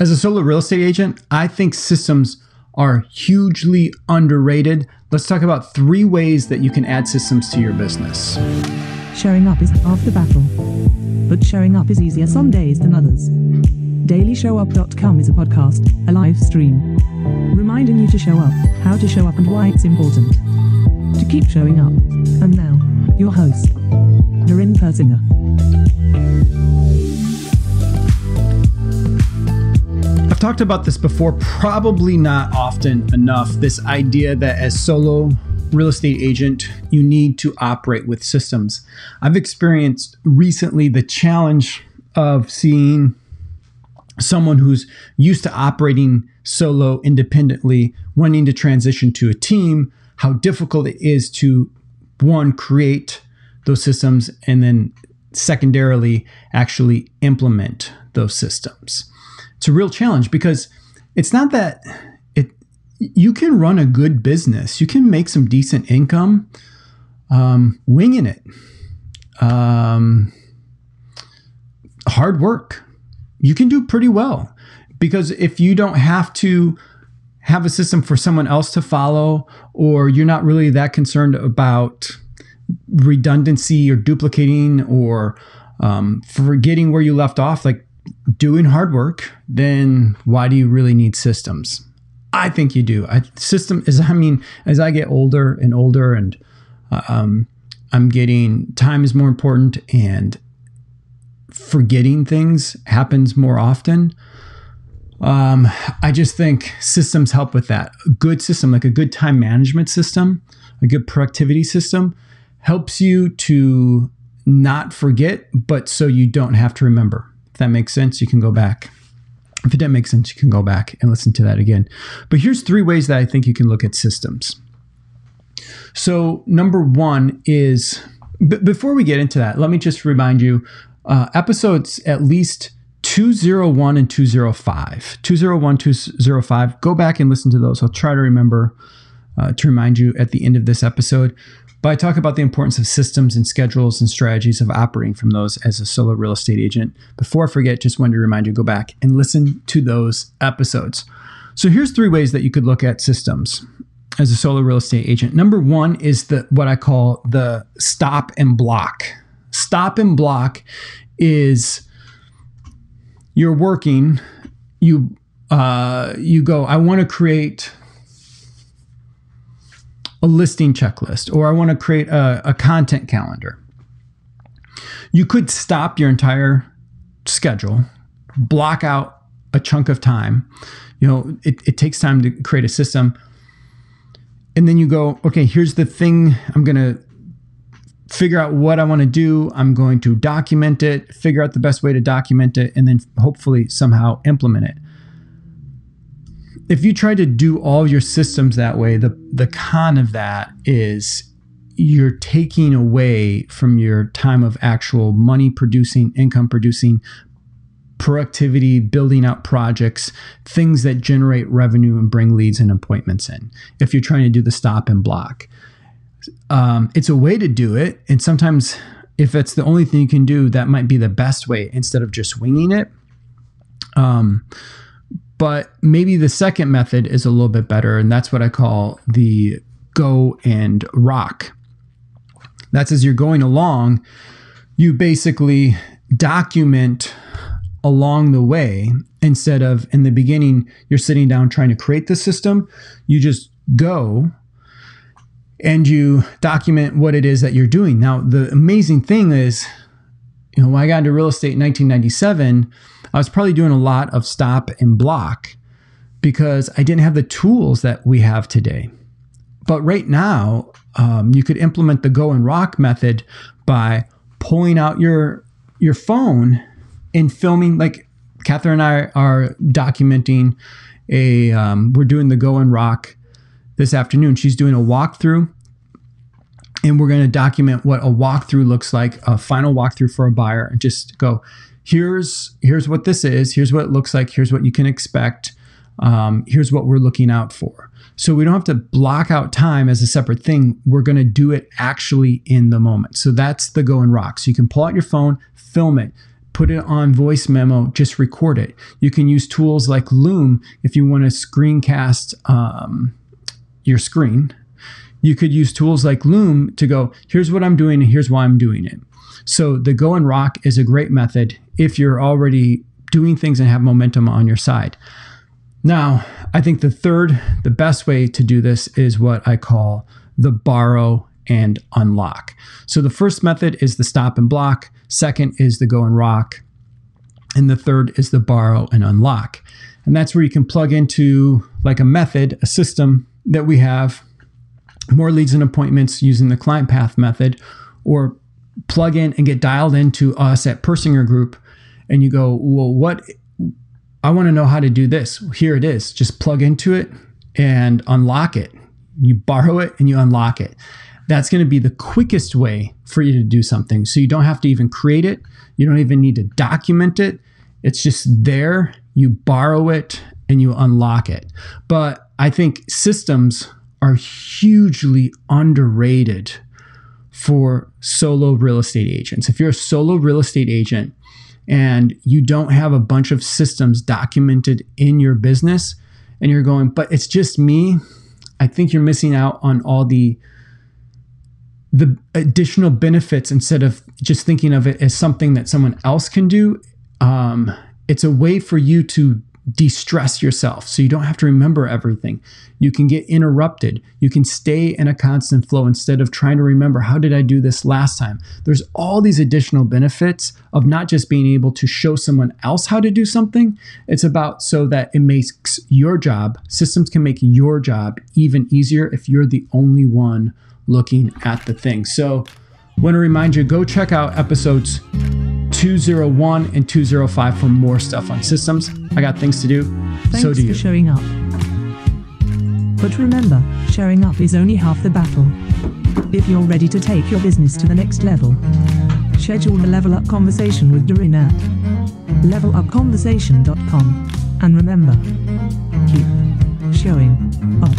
As a solo real estate agent, I think systems are hugely underrated. Let's talk about three ways that you can add systems to your business. Showing up is half the battle, but showing up is easier some days than others. DailyShowUp.com is a podcast, a live stream, reminding you to show up, how to show up, and why it's important to keep showing up. And now, your host, Doreen Persinger. Talked about this before, probably not often enough. This idea that as solo real estate agent, you need to operate with systems. I've experienced recently the challenge of seeing someone who's used to operating solo independently wanting to transition to a team, how difficult it is to one create those systems and then secondarily actually implement those systems it's a real challenge because it's not that it you can run a good business, you can make some decent income, um, winging it, um, hard work. You can do pretty well because if you don't have to have a system for someone else to follow, or you're not really that concerned about redundancy or duplicating or um, forgetting where you left off, like doing hard work, then why do you really need systems? I think you do. I, system is, I mean, as I get older and older, and uh, um, I'm getting time is more important, and forgetting things happens more often. Um, I just think systems help with that. A good system, like a good time management system, a good productivity system, helps you to not forget, but so you don't have to remember. If that makes sense, you can go back. If it doesn't make sense, you can go back and listen to that again. But here's three ways that I think you can look at systems. So, number one is b- before we get into that, let me just remind you uh, episodes at least 201 and 205. 201, 205. Go back and listen to those. I'll try to remember uh, to remind you at the end of this episode. But I talk about the importance of systems and schedules and strategies of operating from those as a solo real estate agent. Before I forget, just wanted to remind you go back and listen to those episodes. So here's three ways that you could look at systems as a solo real estate agent. Number one is the what I call the stop and block. Stop and block is you're working, you uh, you go, I want to create a listing checklist or I want to create a, a content calendar. You could stop your entire schedule, block out a chunk of time. You know, it, it takes time to create a system. And then you go, okay, here's the thing I'm going to figure out what I want to do. I'm going to document it, figure out the best way to document it, and then hopefully somehow implement it if you try to do all your systems that way, the the con of that is you're taking away from your time of actual money producing, income producing, productivity, building out projects, things that generate revenue and bring leads and appointments in. If you're trying to do the stop and block, um, it's a way to do it, and sometimes if it's the only thing you can do, that might be the best way instead of just winging it. Um, but maybe the second method is a little bit better, and that's what I call the go and rock. That's as you're going along, you basically document along the way instead of in the beginning, you're sitting down trying to create the system. You just go and you document what it is that you're doing. Now, the amazing thing is, you know, when I got into real estate in 1997, I was probably doing a lot of stop and block because I didn't have the tools that we have today. But right now, um, you could implement the go and rock method by pulling out your your phone and filming. Like Catherine and I are documenting a. Um, we're doing the go and rock this afternoon. She's doing a walkthrough and we're going to document what a walkthrough looks like, a final walkthrough for a buyer, and just go, here's here's what this is here's what it looks like here's what you can expect um, here's what we're looking out for so we don't have to block out time as a separate thing we're going to do it actually in the moment so that's the go and rock so you can pull out your phone film it put it on voice memo, just record it. You can use tools like Loom if you want to screencast um, your screen. You could use tools like Loom to go, here's what I'm doing and here's why I'm doing it. So the go and rock is a great method if you're already doing things and have momentum on your side. Now, I think the third, the best way to do this is what I call the borrow and unlock. So the first method is the stop and block, second is the go and rock, and the third is the borrow and unlock. And that's where you can plug into like a method, a system that we have more leads and appointments using the client path method or plug in and get dialed into us at Persinger Group and you go, "Well, what I want to know how to do this. Here it is. Just plug into it and unlock it. You borrow it and you unlock it that's going to be the quickest way for you to do something. So you don't have to even create it, you don't even need to document it. It's just there. You borrow it and you unlock it. But I think systems are hugely underrated for solo real estate agents. If you're a solo real estate agent and you don't have a bunch of systems documented in your business and you're going, but it's just me, I think you're missing out on all the the additional benefits instead of just thinking of it as something that someone else can do. Um, it's a way for you to de-stress yourself so you don't have to remember everything. You can get interrupted. You can stay in a constant flow instead of trying to remember how did i do this last time? There's all these additional benefits of not just being able to show someone else how to do something. It's about so that it makes your job systems can make your job even easier if you're the only one looking at the thing. So, want to remind you go check out episodes 201 and 205 for more stuff on systems. I got things to do. Thanks so do you. for showing up. But remember, showing up is only half the battle. If you're ready to take your business to the next level, schedule a level up conversation with Doreen at levelupconversation.com. And remember, keep showing up.